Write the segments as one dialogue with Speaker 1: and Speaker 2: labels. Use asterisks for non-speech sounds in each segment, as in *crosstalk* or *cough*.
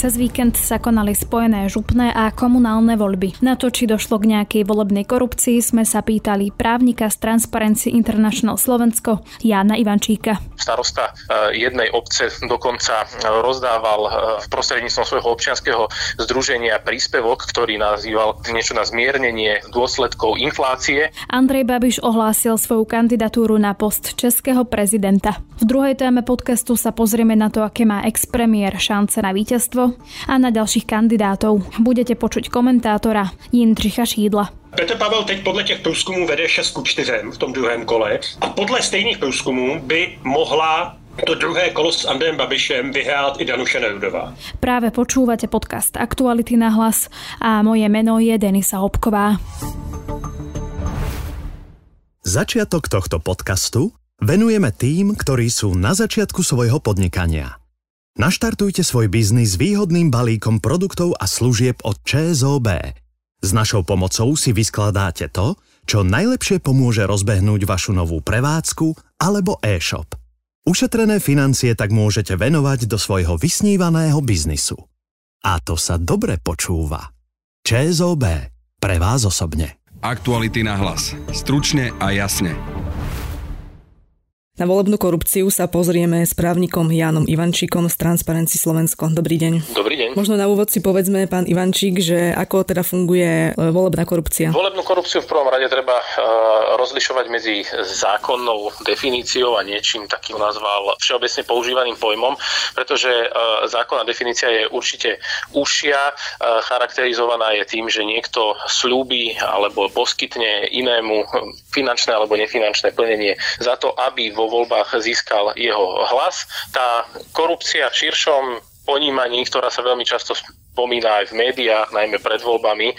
Speaker 1: Cez víkend sa konali spojené župné a komunálne voľby. Na to, či došlo k nejakej volebnej korupcii, sme sa pýtali právnika z Transparency International Slovensko, Jána Ivančíka.
Speaker 2: Starosta eh, jednej obce dokonca eh, rozdával eh, v prostredníctvom svojho občianského združenia príspevok, ktorý nazýval niečo na zmiernenie dôsledkov inflácie.
Speaker 1: Andrej Babiš ohlásil svoju kandidatúru na post českého prezidenta. V druhej téme podcastu sa pozrieme na to, aké má ex-premiér šance na víťazstvo a na ďalších kandidátov. Budete počuť komentátora Jindřicha Šídla.
Speaker 3: Petr Pavel teď podle těch průzkumů vede 6 ku 4 v tom druhém kole a podle stejných průzkumů by mohla to druhé kolo s Andrejem Babišem vyhrát i Danuše Nerudová.
Speaker 1: Práve počúvate podcast Aktuality na hlas a moje meno je Denisa Hopková.
Speaker 4: Začiatok tohto podcastu venujeme tým, ktorí sú na začiatku svojho podnikania. Naštartujte svoj biznis výhodným balíkom produktov a služieb od ČSOB. S našou pomocou si vyskladáte to, čo najlepšie pomôže rozbehnúť vašu novú prevádzku alebo e-shop. Ušetrené financie tak môžete venovať do svojho vysnívaného biznisu. A to sa dobre počúva. ČSOB. Pre vás osobne.
Speaker 5: Aktuality na hlas. Stručne a jasne.
Speaker 6: Na volebnú korupciu sa pozrieme s právnikom Jánom Ivančíkom z Transparency Slovensko. Dobrý deň.
Speaker 2: Dobrý deň.
Speaker 6: Možno na úvod si povedzme, pán Ivančík, že ako teda funguje e, volebná korupcia.
Speaker 2: Volebnú korupciu v prvom rade treba uh, rozlišovať medzi zákonnou definíciou a niečím takým nazval všeobecne používaným pojmom, pretože uh, zákonná definícia je určite užšia, charakterizovaná je tým, že niekto slúbi alebo poskytne inému finančné alebo nefinančné plnenie za to, aby vo voľbách získal jeho hlas. Tá korupcia v širšom ponímaní, ktorá sa veľmi často spomína aj v médiách, najmä pred voľbami, e,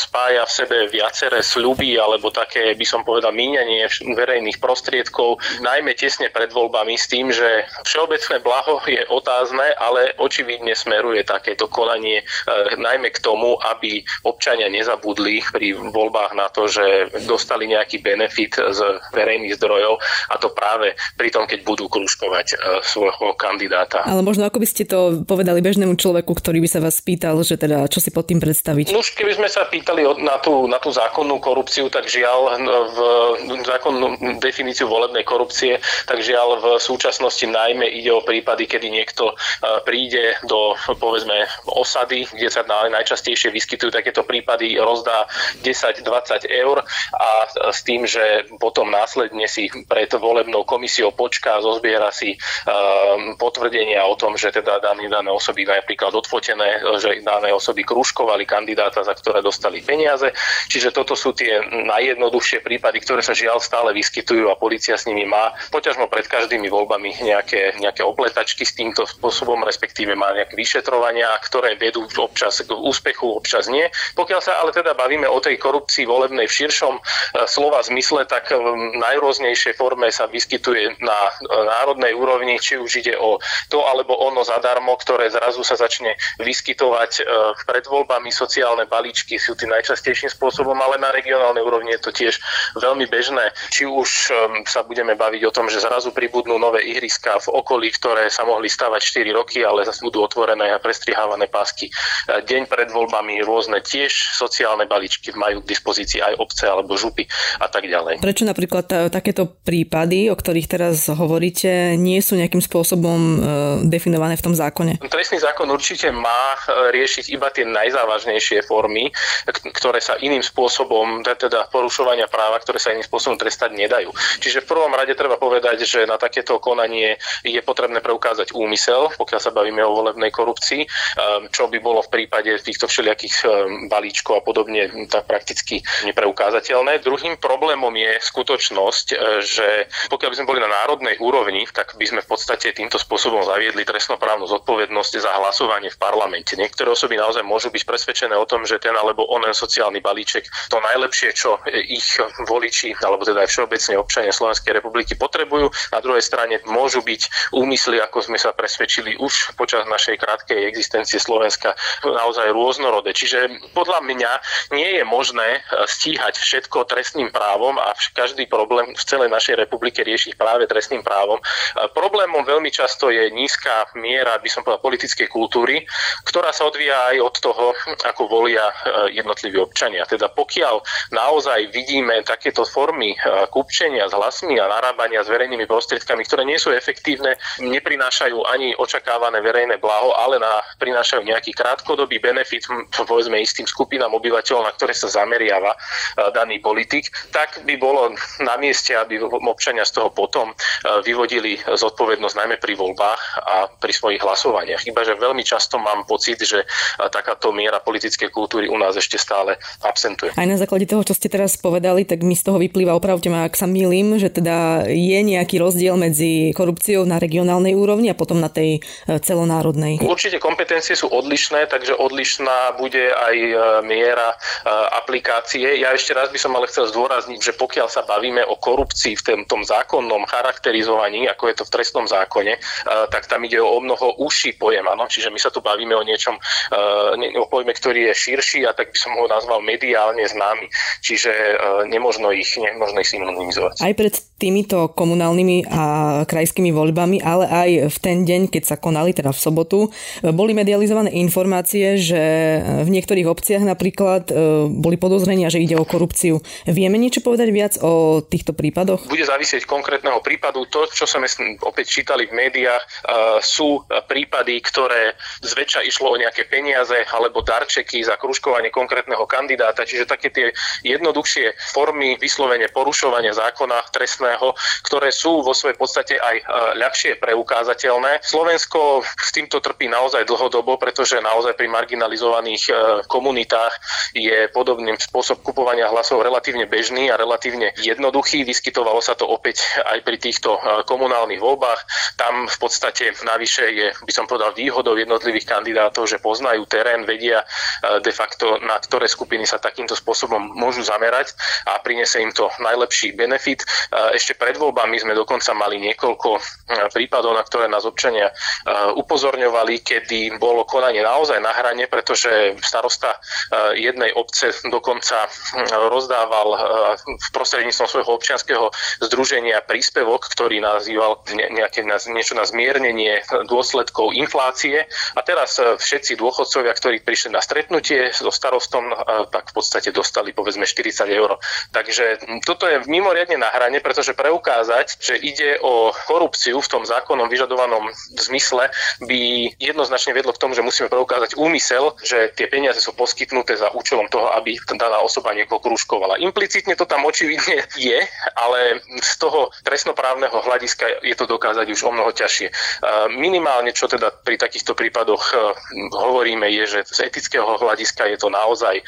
Speaker 2: spája v sebe viaceré sľuby alebo také, by som povedal, míňanie verejných prostriedkov, najmä tesne pred voľbami s tým, že všeobecné blaho je otázne, ale očividne smeruje takéto konanie e, najmä k tomu, aby občania nezabudli pri voľbách na to, že dostali nejaký benefit z verejných zdrojov a to práve pri tom, keď budú kružkovať e, svojho kandidáta.
Speaker 6: Ale možno ako by ste to povedali bežnému človeku, ktorý by sa vás vás pýtal, že teda čo si pod tým predstaviť?
Speaker 2: No už keby sme sa pýtali na tú, na tú zákonnú korupciu, tak žiaľ v zákonnú definíciu volebnej korupcie, tak žiaľ v súčasnosti najmä ide o prípady, kedy niekto e, príde do povedzme osady, kde sa najčastejšie vyskytujú takéto prípady, rozdá 10-20 eur a s tým, že potom následne si pred volebnou komisiou počká, zozbiera si e, potvrdenia o tom, že teda dané, dané osoby napríklad odfotené že dané osoby krúžkovali kandidáta, za ktoré dostali peniaze. Čiže toto sú tie najjednoduchšie prípady, ktoré sa žiaľ stále vyskytujú a policia s nimi má poťažmo pred každými voľbami nejaké, nejaké opletačky s týmto spôsobom, respektíve má nejaké vyšetrovania, ktoré vedú občas k úspechu, občas nie. Pokiaľ sa ale teda bavíme o tej korupcii volebnej v širšom e, slova zmysle, tak v najrôznejšej forme sa vyskytuje na e, národnej úrovni, či už ide o to alebo ono zadarmo, ktoré zrazu sa začne vyskytovať vyskytovať e, pred voľbami sociálne balíčky sú tým najčastejším spôsobom, ale na regionálnej úrovni je to tiež veľmi bežné. Či už e, sa budeme baviť o tom, že zrazu pribudnú nové ihriska v okolí, ktoré sa mohli stavať 4 roky, ale zase budú otvorené a prestrihávané pásky. E, deň pred voľbami rôzne tiež sociálne balíčky majú k dispozícii aj obce alebo župy a tak ďalej.
Speaker 6: Prečo napríklad takéto prípady, o ktorých teraz hovoríte, nie sú nejakým spôsobom definované v tom zákone?
Speaker 2: Trestný zákon určite má riešiť iba tie najzávažnejšie formy, ktoré sa iným spôsobom, teda porušovania práva, ktoré sa iným spôsobom trestať nedajú. Čiže v prvom rade treba povedať, že na takéto konanie je potrebné preukázať úmysel, pokiaľ sa bavíme o volebnej korupcii, ehm, čo by bolo v prípade týchto všelijakých ehm, balíčkov a podobne tak prakticky nepreukázateľné. Druhým problémom je skutočnosť, že pokiaľ by sme boli na národnej úrovni, tak by sme v podstate týmto spôsobom zaviedli trestnoprávnu zodpovednosť za hlasovanie v parlamente. Realite. Niektoré osoby naozaj môžu byť presvedčené o tom, že ten alebo onen sociálny balíček to najlepšie, čo ich voliči, alebo teda aj všeobecne občania Slovenskej republiky potrebujú. Na druhej strane môžu byť úmysly, ako sme sa presvedčili už počas našej krátkej existencie Slovenska, naozaj rôznorodé. Čiže podľa mňa nie je možné stíhať všetko trestným právom a každý problém v celej našej republike riešiť práve trestným právom. Problémom veľmi často je nízka miera, by som povedal, politickej kultúry, ktorá sa odvíja aj od toho, ako volia e, jednotliví občania. Teda pokiaľ naozaj vidíme takéto formy e, kúpčenia s hlasmi a narábania s verejnými prostriedkami, ktoré nie sú efektívne, neprinášajú ani očakávané verejné blaho, ale na, prinášajú nejaký krátkodobý benefit, povedzme istým skupinám obyvateľov, na ktoré sa zameriava e, daný politik, tak by bolo na mieste, aby občania z toho potom vyvodili zodpovednosť najmä pri voľbách a pri svojich hlasovaniach. Iba, že veľmi často mám pocit, že takáto miera politickej kultúry u nás ešte stále absentuje.
Speaker 6: Aj na základe toho, čo ste teraz povedali, tak mi z toho vyplýva, opravte ma, ak sa milím, že teda je nejaký rozdiel medzi korupciou na regionálnej úrovni a potom na tej e, celonárodnej.
Speaker 2: Určite kompetencie sú odlišné, takže odlišná bude aj e, miera e, aplikácie. Ja ešte raz by som ale chcel zdôrazniť, že pokiaľ sa bavíme o korupcii v tom, tom zákonnom charakterizovaní, ako je to v trestnom zákone, tak tam ide o mnoho užší pojem. Ano? Čiže my sa tu bavíme o niečom, o pojme, ktorý je širší a tak by som ho nazval mediálne známy. Čiže nemožno ich, nemožno ich synonymizovať.
Speaker 6: Aj pred týmito komunálnymi a krajskými voľbami, ale aj v ten deň, keď sa konali, teda v sobotu, boli medializované informácie, že v niektorých obciach napríklad boli podozrenia, že ide o korupciu. Vieme niečo povedať viac o týchto prípadoch?
Speaker 2: Bude závisieť konkrétneho prípadu. To, čo sme opäť čítali v médiách, sú prípady, ktoré zväčša išlo o nejaké peniaze alebo darčeky za kružkovanie konkrétneho kandidáta, čiže také tie jednoduchšie formy vyslovene porušovania zákona trestného, ktoré sú vo svojej podstate aj ľahšie preukázateľné. Slovensko s týmto trpí naozaj dlhodobo, pretože naozaj pri marginalizovaných komunitách je podobným spôsob kupovania hlasov relatívne bežný a relatívne jednoduchý. Vyskytovalo sa to opäť aj pri týchto komunálnych voľbách. Tam v podstate navyše je, by som povedal, výhodou jednotlivých kandidátov, že poznajú terén, vedia e, de facto, na ktoré skupiny sa takýmto spôsobom môžu zamerať a priniesie im to najlepší benefit. E, ešte pred voľbami sme dokonca mali niekoľko e, prípadov, na ktoré nás občania upozorňovali, kedy bolo konanie naozaj na hrane, pretože starosta jednej obce dokonca rozdával v prostredníctvom svojho občianského združenia príspevok, ktorý nazýval nejaké, niečo na zmiernenie dôsledkov inflácie. A teraz e, všetci dôchodcovia, ktorí prišli na stretnutie so starostom, e, tak v podstate dostali povedzme 40 eur. Takže toto je mimoriadne na hrane, pretože preukázať, že ide o korupciu v tom zákonom vyžadovanom zmysle, by jednoznačne vedlo k tomu, že musíme preukázať úmysel, že tie peniaze sú poskytnuté za účelom toho, aby daná osoba niekoho krúžkovala. Implicitne to tam očividne *laughs* je, ale z toho trestnoprávneho hľadiska je to dokázať už o mnoho ťažšie. Minimálne, čo teda pri takýchto prípadoch e, hovoríme, je, že z etického hľadiska je to naozaj e,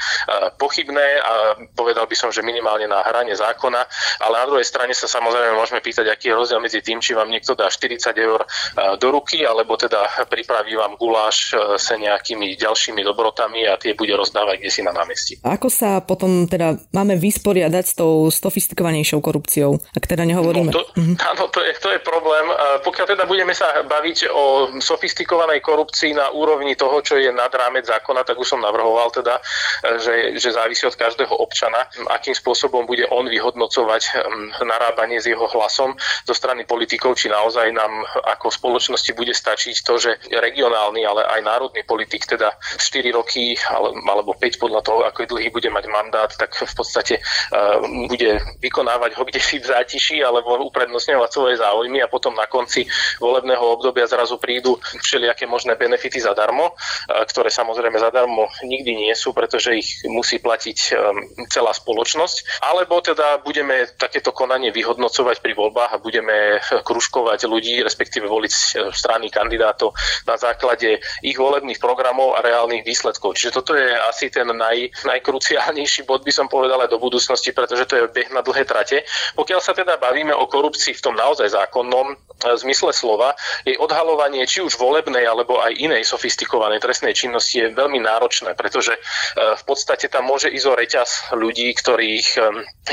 Speaker 2: pochybné a povedal by som, že minimálne na hrane zákona, ale na druhej strane sa samozrejme môžeme pýtať, aký je rozdiel medzi tým, či vám niekto dá 40 eur e, do ruky, alebo teda pripraví vám guláš sa nejakými ďalšími dobrotami a tie bude rozdávať kde si na námestí.
Speaker 6: Ako sa potom teda máme vysporiadať s tou sofistikovanejšou korupciou, ak teda nehovoríme?
Speaker 2: No to, mhm. Áno, to je, to je problém. Pokiaľ teda budeme sa baviť o sofistikovanej korupcii na úrovni toho, čo je nad rámec zákona, tak už som navrhoval teda, že, že závisí od každého občana, akým spôsobom bude on vyhodnocovať hm, narábanie s jeho hlasom zo strany politikov, či naozaj nám ako spoločnosti bude stačiť to, že regionálny, ale aj národný politik teda 4 roky alebo 5 podľa toho, ako je dlhý bude mať mandát, tak v podstate bude vykonávať ho kde si v zátiši alebo uprednostňovať svoje záujmy a potom na konci volebného obdobia zrazu prídu všelijaké možné benefity zadarmo, ktoré samozrejme zadarmo nikdy nie sú, pretože ich musí platiť celá spoločnosť. Alebo teda budeme takéto konanie vyhodnocovať pri voľbách a budeme kružkovať ľudí, respektíve voliť e, strany kandidátov na základe ich volebných programov a reálnych výsledkov. Čiže toto je asi ten naj, najkruciálnejší bod, by som povedal aj do budúcnosti, pretože to je beh na dlhé trate. Pokiaľ sa teda bavíme o korupcii v tom naozaj zákonnom e, zmysle slova, jej odhalovanie či už volebnej alebo aj inej sofistikovanej kvalifikovanej trestnej činnosti je veľmi náročné, pretože v podstate tam môže ísť o reťaz ľudí, ktorých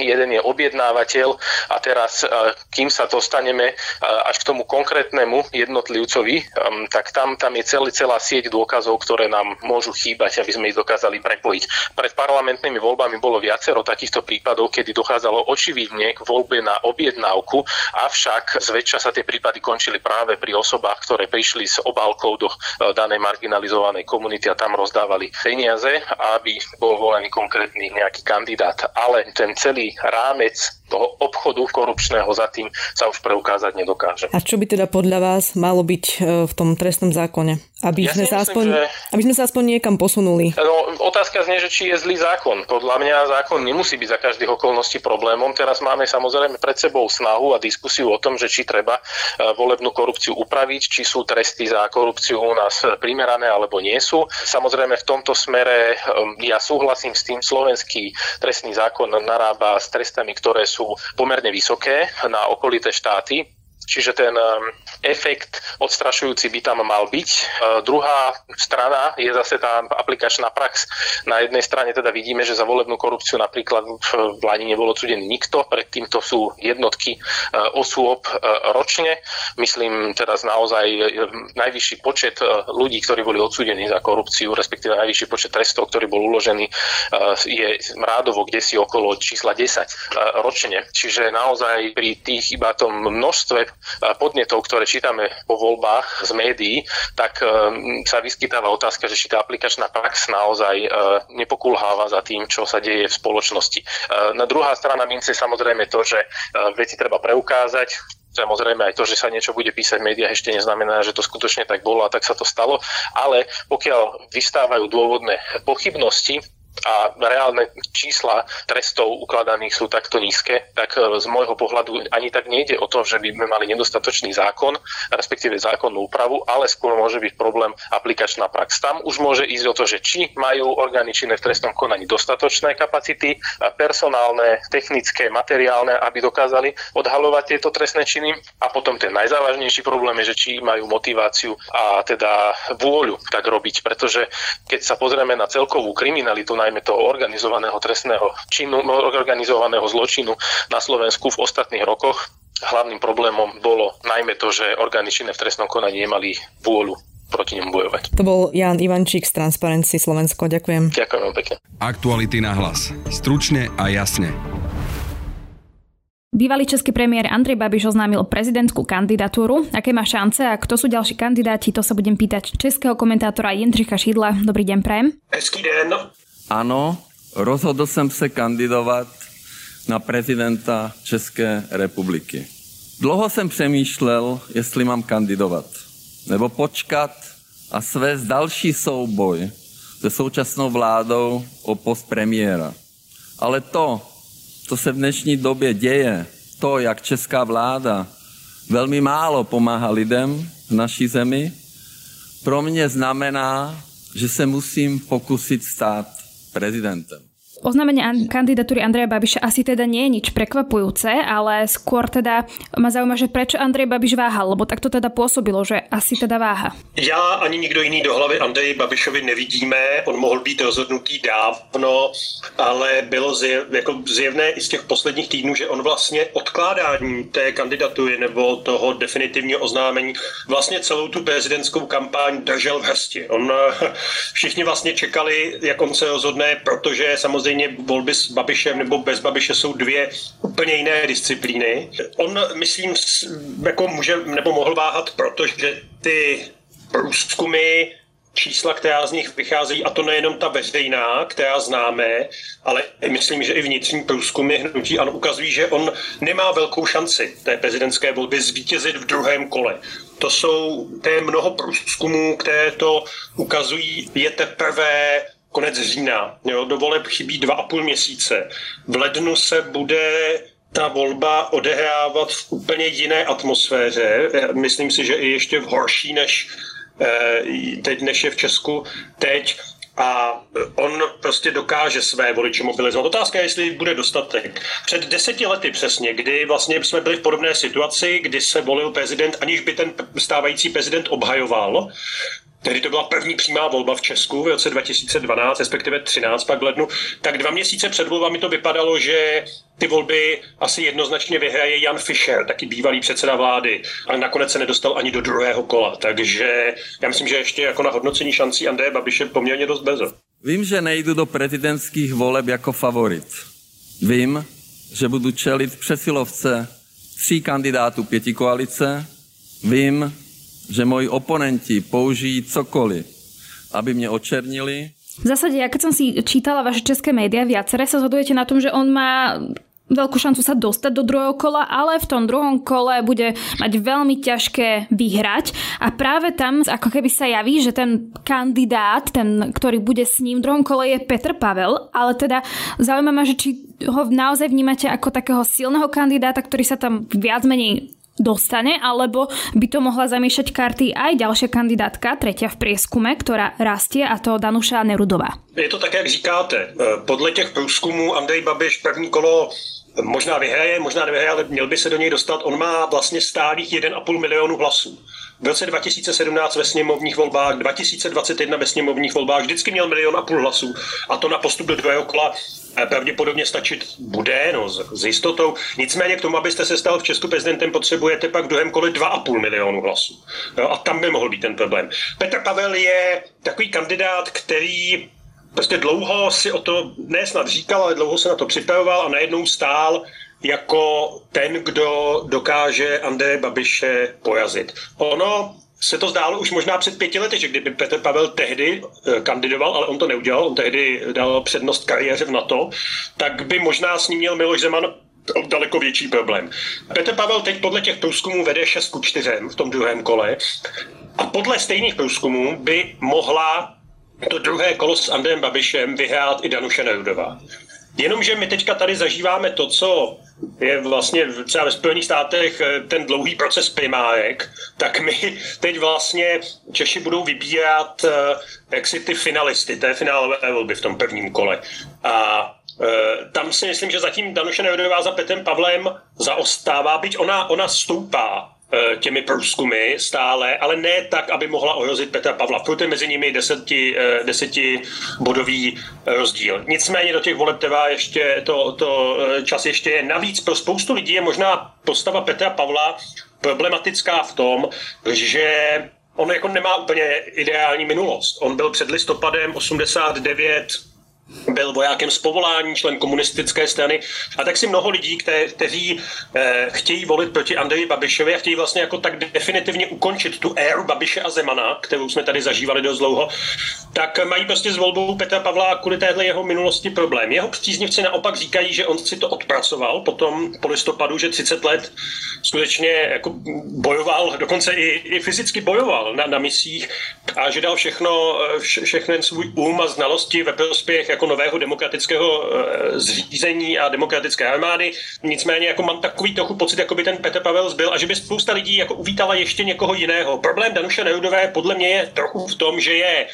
Speaker 2: jeden je objednávateľ a teraz, kým sa dostaneme až k tomu konkrétnemu jednotlivcovi, tak tam, tam je celý, celá sieť dôkazov, ktoré nám môžu chýbať, aby sme ich dokázali prepojiť. Pred parlamentnými voľbami bolo viacero takýchto prípadov, kedy dochádzalo očividne k voľbe na objednávku, avšak zväčša sa tie prípady končili práve pri osobách, ktoré prišli s obálkou do e, danej marginalizovanej komunity a tam rozdávali peniaze, aby bol volený konkrétny nejaký kandidát. Ale ten celý rámec toho obchodu korupčného za tým sa už preukázať nedokáže.
Speaker 6: A čo by teda podľa vás malo byť e, v tom trestnom zákone? Aby, ja sme, sa myslím, aspoň, že... aby sme sa aspoň niekam posunuli.
Speaker 2: No, otázka znie, že či je zlý zákon. Podľa mňa zákon nemusí byť za každých okolností problémom. Teraz máme samozrejme pred sebou snahu a diskusiu o tom, že či treba e, volebnú korupciu upraviť, či sú tresty za korupciu u nás primerané alebo nie sú. Samozrejme v tomto smere ja súhlasím s tým, slovenský trestný zákon narába s trestami, ktoré sú pomerne vysoké na okolité štáty. Čiže ten um, efekt odstrašujúci by tam mal byť. Uh, druhá strana je zase tá aplikačná prax. Na jednej strane teda vidíme, že za volebnú korupciu napríklad v vládi nebol odsudený nikto, predtým to sú jednotky uh, osôb ročne. Myslím teraz naozaj najvyšší počet ľudí, ktorí boli odsudení za korupciu, respektíve najvyšší počet trestov, ktorý bol uložený, je rádovo kde si okolo čísla 10 ročne. Čiže naozaj pri tých iba tom množstve podnetov, ktoré čítame po voľbách z médií, tak e, sa vyskytáva otázka, že či tá aplikačná prax naozaj e, nepokulháva za tým, čo sa deje v spoločnosti. E, na druhá strana mince samozrejme to, že veci treba preukázať, Samozrejme aj to, že sa niečo bude písať v médiách ešte neznamená, že to skutočne tak bolo a tak sa to stalo, ale pokiaľ vystávajú dôvodné pochybnosti, a reálne čísla trestov ukladaných sú takto nízke, tak e, z môjho pohľadu ani tak nejde o to, že by sme mali nedostatočný zákon, respektíve zákonnú úpravu, ale skôr môže byť problém aplikačná prax. Tam už môže ísť o to, že či majú orgány činné v trestnom konaní dostatočné kapacity, personálne, technické, materiálne, aby dokázali odhalovať tieto trestné činy. A potom ten najzávažnejší problém je, že či majú motiváciu a teda vôľu tak robiť, pretože keď sa pozrieme na celkovú kriminalitu najmä toho organizovaného trestného činu, organizovaného zločinu na Slovensku v ostatných rokoch. Hlavným problémom bolo najmä to, že orgány činné v trestnom konaní nemali vôľu proti nemu bojovať.
Speaker 6: To bol Jan Ivančík z Transparency Slovensko. Ďakujem.
Speaker 2: Ďakujem pekne.
Speaker 5: Aktuality na hlas. Stručne a jasne.
Speaker 1: Bývalý český premiér Andrej Babiš oznámil prezidentskú kandidatúru. Aké má šance a kto sú ďalší kandidáti, to sa budem pýtať českého komentátora Jindřicha Šidla. Dobrý deň, prajem.
Speaker 3: Hezký den.
Speaker 7: Ano, rozhodl jsem se kandidovat na prezidenta České republiky. Dlouho jsem přemýšlel, jestli mám kandidovat, nebo počkat a svést další souboj se současnou vládou o post premiéra. Ale to, co se v dnešní době děje, to, jak česká vláda velmi málo pomáhá lidem v naší zemi, pro mě znamená, že se musím pokusit stát prezidentem.
Speaker 1: Oznámenie kandidatúry Andreja Babiša asi teda nie je nič prekvapujúce, ale skôr teda ma zaujíma, že prečo Andrej Babiš váhal, lebo tak to teda pôsobilo, že asi teda váha.
Speaker 3: Já ani nikdo jiný do hlavy Andreji Babišovi nevidíme, on mohl být rozhodnutý dávno, ale bylo zjev, jako zjevné i z těch posledních týdnů, že on vlastně odkládání té kandidatury nebo toho definitivního oznámení vlastně celou tu prezidentskou kampaň držel v hrsti. On, všichni vlastně čekali, jak on se rozhodne, protože samozřejmě samozřejmě volby s Babišem nebo bez Babiše jsou dvě úplně jiné disciplíny. On, myslím, jako může nebo mohl váhat, protože ty průzkumy čísla, která z nich vycházejí, a to nejenom ta veřejná, která známe, ale myslím, že i vnitřní průzkumy hnutí ano, ukazují, že on nemá velkou šanci té prezidentské volby zvítězit v druhém kole. To jsou, to mnoho průzkumů, které to ukazují, je teprve konec října. Jo, do voleb chybí dva a půl měsíce. V lednu se bude ta volba odehrávat v úplně jiné atmosféře. Myslím si, že i ještě v horší než eh, teď, než je v Česku teď. A on prostě dokáže své voliče mobilizovat. Otázka je, jestli bude dostatek. Před deseti lety přesně, kdy vlastně jsme byli v podobné situaci, kdy se volil prezident, aniž by ten stávající prezident obhajoval, tehdy to byla první přímá volba v Česku v roce 2012, respektive 13 pak v lednu, tak dva měsíce před volbami to vypadalo, že ty volby asi jednoznačně vyhraje Jan Fischer, taky bývalý předseda vlády, ale nakonec se nedostal ani do druhého kola. Takže já myslím, že ještě jako na hodnocení šancí Andreje Babiše poměrně dost bezo.
Speaker 7: Vím, že nejdu do prezidentských voleb jako favorit. Vím, že budu čelit přesilovce tří kandidátů pěti koalice. Vím, že moji oponenti použijí cokoliv, aby mě očernili.
Speaker 1: V zásade, ja keď som si čítala vaše české médiá, viacere sa zhodujete na tom, že on má veľkú šancu sa dostať do druhého kola, ale v tom druhom kole bude mať veľmi ťažké vyhrať a práve tam ako keby sa javí, že ten kandidát, ten, ktorý bude s ním v druhom kole je Petr Pavel, ale teda zaujíma ma, že či ho naozaj vnímate ako takého silného kandidáta, ktorý sa tam viac menej dostane, alebo by to mohla zamiešať karty aj ďalšia kandidátka, tretia v prieskume, ktorá rastie a to Danuša Nerudová.
Speaker 3: Je to tak, jak říkáte. Podle těch průzkumů Andrej Babiš první kolo možná vyhraje, možná nevyhraje, ale měl by se do něj dostat. On má vlastně stálých 1,5 milionu hlasů. V roce 2017 ve sněmovních volbách, 2021 ve sněmovních volbách vždycky měl milion a půl hlasů a to na postup do druhého kola eh, pravděpodobně stačit bude, no, s, jistotou. Nicméně k tomu, abyste se stal v Česku prezidentem, potřebujete pak v druhém kole 2,5 milionu hlasů. No, a tam by mohl být ten problém. Petr Pavel je takový kandidát, který prostě dlouho si o to ne snad říkal, ale dlouho se na to připravoval a najednou stál jako ten, kdo dokáže Andreje Babiše porazit. Ono se to zdálo už možná před pěti lety, že kdyby Petr Pavel tehdy eh, kandidoval, ale on to neudělal, on tehdy dal přednost kariéře v NATO, tak by možná s ním měl Miloš Zeman daleko větší problém. Petr Pavel teď podle těch průzkumů vede 6 ku 4 v tom druhém kole a podle stejných průzkumů by mohla to druhé kolo s Andrejem Babišem vyhrát i Danuše Nerudová. Jenomže my teďka tady zažíváme to, co je vlastně třeba ve Spojených státech eh, ten dlouhý proces primárek, tak my *laughs* teď vlastně Češi budou vybírat eh, jak si ty finalisty té finálové volby v tom prvním kole. A eh, tam si myslím, že zatím Danuše Nerudová za Petem Pavlem zaostává, byť ona, ona stoupá těmi průzkumy stále, ale ne tak, aby mohla ohrozit Petra Pavla. Furt je mezi nimi deseti, eh, deseti bodový rozdíl. Nicméně do těch voleb trvá ještě to, to eh, čas ještě je. Navíc pro spoustu lidí je možná postava Petra Pavla problematická v tom, že on jako nemá úplně ideální minulost. On byl před listopadem 89 byl vojákem z povolání, člen komunistické strany. A tak si mnoho lidí, kte, kteří eh, chtějí volit proti Andreji Babišovi a chtějí vlastně jako tak definitivně ukončit tu éru Babiše a Zemana, kterou jsme tady zažívali dost dlouho, tak mají prostě s volbou Petra Pavla kvůli téhle jeho minulosti problém. Jeho příznivci naopak říkají, že on si to odpracoval potom po listopadu, že 30 let skutečně jako bojoval, dokonce i, i fyzicky bojoval na, na misích a že dal všechno, vše, všechny svůj úm a znalosti ve prospěch jako nového demokratického eh, zřízení a demokratické armády. Nicméně jako mám takový trochu pocit, jako by ten Petr Pavel byl a že by spousta lidí jako uvítala ještě někoho jiného. Problém Danuše Nerudové podle mě je trochu v tom, že je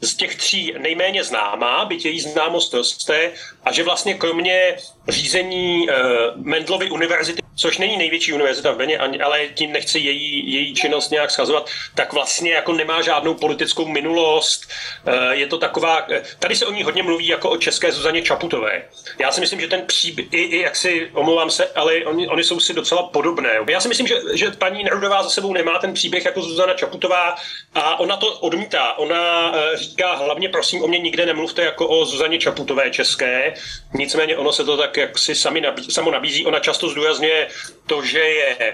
Speaker 3: z těch tří nejméně známá, byť její známost roste, a že vlastně kromě řízení uh, Mendlovy univerzity, což není největší univerzita v Brně, ale tím nechci její, její činnost nějak schazovat, tak vlastně jako nemá žádnou politickou minulost. Uh, je to taková, uh, tady se o ní hodně mluví jako o české Zuzaně Čaputové. Já si myslím, že ten příběh, i, i jak si, omlouvám se, ale oni, oni jsou si docela podobné. Já si myslím, že, že paní Nerudová za sebou nemá ten příběh jako Zuzana Čaputová a ona to odmítá. Ona uh, říká hlavně prosím o mě nikde nemluvte jako o Zuzaně Čaputové české, nicméně ono se to tak jak si sami nabízí, samo nabízí. Ona často zdůrazňuje to, že je e,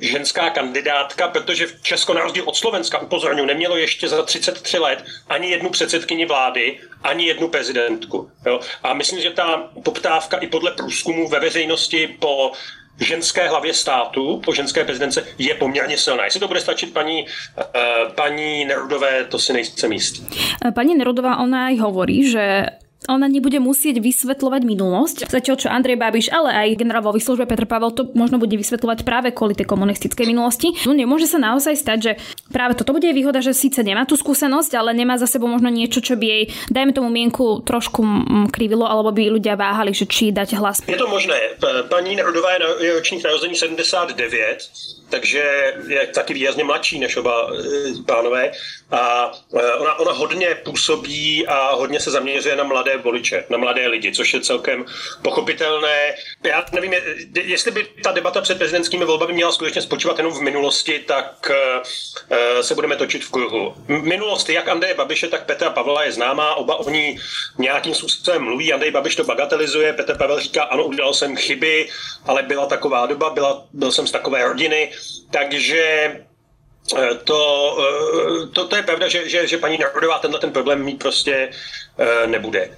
Speaker 3: ženská kandidátka, protože v Česko na rozdíl od Slovenska, upozorňuji, nemělo ještě za 33 let ani jednu předsedkyni vlády, ani jednu prezidentku. Jo? A myslím, že ta poptávka i podle průzkumu ve veřejnosti po ženské hlavě státu, po ženské prezidence, je poměrně silná. Jestli to bude stačit paní, uh, paní Nerudové, to si nejsem jistý.
Speaker 1: Pani Nerudová, ona aj hovorí, že ona nebude musieť vysvetľovať minulosť. Zatiaľ čo Andrej Babiš, ale aj generál vo výslužbe Petr Pavel to možno bude vysvetľovať práve kvôli tej komunistickej minulosti. No nemôže sa naozaj stať, že práve toto bude výhoda, že síce nemá tú skúsenosť, ale nemá za sebou možno niečo, čo by jej, dajme tomu mienku, trošku krivilo, alebo by ľudia váhali, že či dať hlas.
Speaker 3: Je to možné. Paní Nerudová je ročník narození 79 takže je taky výrazně mladší než oba e, pánové. A e, ona, ona hodně působí a hodně se zaměřuje na mladé voliče, na mladé lidi, což je celkem pochopitelné. Já nevím, jestli by ta debata před prezidentskými volbami měla skutečně spočívat jenom v minulosti, tak e, se budeme točit v kruhu. Minulost jak Andreje Babiše, tak Petra Pavla je známá, oba oni nějakým způsobem mluví. Andrej Babiš to bagatelizuje, Petr Pavel říká, ano, udělal jsem chyby, ale byla taková doba, byla, byl jsem z takové rodiny, takže eh, to, eh, to, to je pravda, že, že, že paní Narodová tenhle ten problém mít prostě eh, nebude.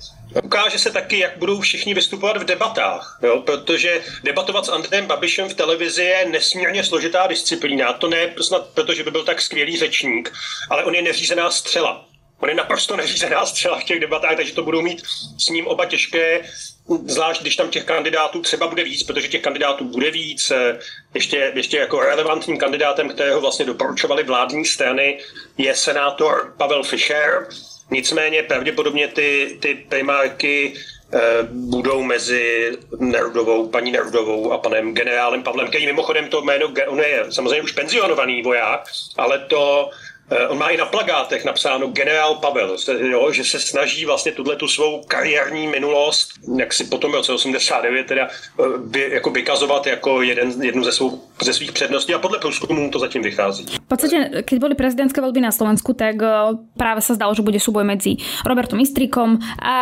Speaker 3: Ukáže se taky, jak budou všichni vystupovat v debatách, jo? protože debatovat s Andrejem Babišem v televizi je nesmírně složitá disciplína. To ne snad protože by byl tak skvělý řečník, ale on je neřízená střela. On je naprosto neřízená střela v těch debatách, takže to budou mít s ním oba těžké zvlášť když tam těch kandidátů třeba bude víc, protože těch kandidátů bude víc. Eh, ještě, ještě jako relevantním kandidátem, kterého vlastně doporučovali vládní strany, je senátor Pavel Fischer. Nicméně pravděpodobně ty, ty primárky eh, budou mezi Nerudovou, paní Nerudovou a panem generálem Pavlem, který mimochodem to jméno, on je samozřejmě už penzionovaný voják, ale to on má i na plagátech napsáno generál Pavel, jo, že se snaží vlastně tuhle tu svou kariérní minulost, jak si potom v roce 89 teda by, eh, jako vykazovat jako jeden, jednu ze, svou, ze svých předností a podle průzkumů to zatím vychází.
Speaker 1: V podstate, keď boli prezidentské voľby na Slovensku, tak eh, práve sa zdalo, že bude súboj medzi Robertom Istrikom a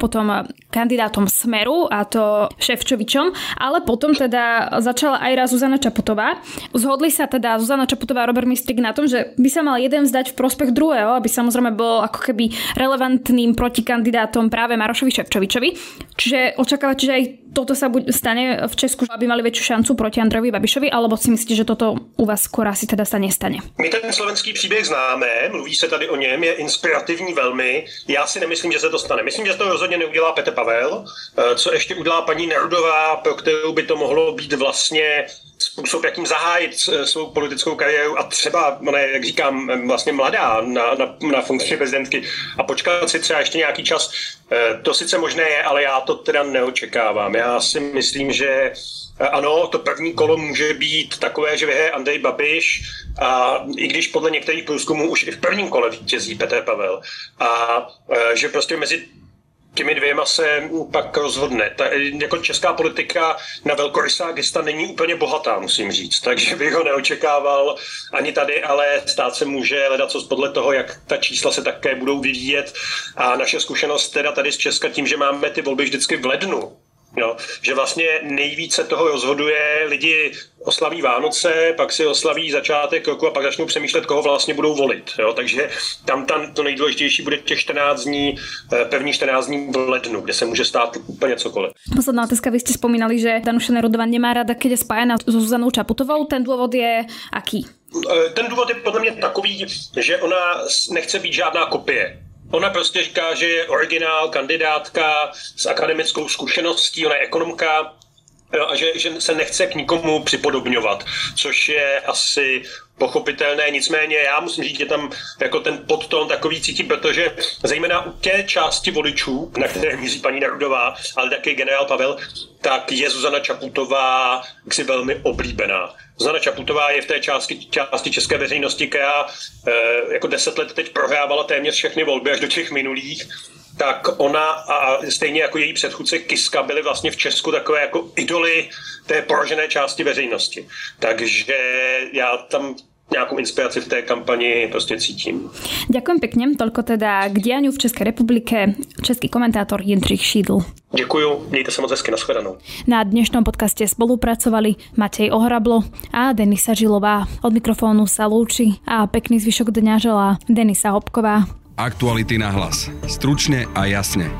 Speaker 1: potom kandidátom Smeru, a to Ševčovičom, ale potom teda začala aj raz Zuzana Čaputová. Zhodli sa teda Zuzana Čaputová a Robert Mistrik na tom, že by sa mal mal jeden vzdať v prospech druhého, aby samozrejme bol ako keby relevantným protikandidátom práve Marošovi Ševčovičovi. Čiže očakávate, že aj toto sa stane v Česku, aby mali väčšiu šancu proti Andrejovi Babišovi, alebo si myslíte, že toto u vás skôr asi teda sa nestane?
Speaker 3: My ten slovenský příběh známe, mluví se tady o něm, je inspirativní velmi. Já si nemyslím, že se to stane. Myslím, že to rozhodně neudělá Petr Pavel. Eh, co ještě udělá paní Nerudová, pro kterou by to mohlo být vlastně způsob, jakým zahájit eh, svou politickou kariéru a třeba, ona je, jak říkám, eh, vlastně mladá na, na, na funkci prezidentky a počkat si třeba ještě nějaký čas, to sice možné je, ale já to teda neočekávám. Já si myslím, že ano, to první kolo může být takové, že vyhraje Andrej Babiš, a i když podle některých průzkumů už i v prvním kole vítězí Petr Pavel. A že prostě mezi těmi dvěma se pak rozhodne. Ta, jako česká politika na velkorysá gesta není úplně bohatá, musím říct, takže bych ho neočekával ani tady, ale stát se může hledat co podle toho, jak ta čísla se také budou vyvíjet a naše zkušenost teda tady z Česka tím, že máme ty volby vždycky v lednu, Jo, že vlastně nejvíce toho rozhoduje, lidi oslaví Vánoce, pak si oslaví začátek roku a pak začnou přemýšlet, koho vlastně budou volit. Jo, takže tam, tam to nejdůležitější bude těch 14 dní, eh, pevný 14 dní v lednu, kde se může stát úplně cokoliv.
Speaker 1: Posledná otázka, vy ste spomínali, že Danuše Nerudová nemá rada, keď je spájena s Zuzanou Čaputovou. Ten důvod je aký?
Speaker 3: Eh, ten důvod je podle mě takový, že ona nechce být žádná kopie Ona prostě říká, že je originál, kandidátka s akademickou zkušeností, ona je ekonomka a že, že se nechce k nikomu připodobňovat, což je asi pochopitelné, nicméně já musím říct, že tam jako ten podton takový cítím, protože zejména u té části voličů, na které míří paní Nerudová, ale také generál Pavel, tak je Zuzana Čaputová si velmi oblíbená. Zuzana Čaputová je v té části, části české veřejnosti, která e, jako deset let teď prohrávala téměř všechny volby až do těch minulých, tak ona a stejně jako její předchůdce Kiska byly vlastně v Česku takové jako idoly té poražené části veřejnosti. Takže já tam nejakú inspiraci v tej kampani prostě cítím.
Speaker 1: Ďakujem pekne, toľko teda k dianiu v Českej republike. Český komentátor Jindřich Šídl.
Speaker 3: Ďakujem, mějte sa moc hezky, nashledanou.
Speaker 1: Na dnešnom podcaste spolupracovali Matej Ohrablo a Denisa Žilová. Od mikrofónu sa lúči a pekný zvyšok dňa želá Denisa Hopková.
Speaker 5: Aktuality na hlas. Stručne a jasne.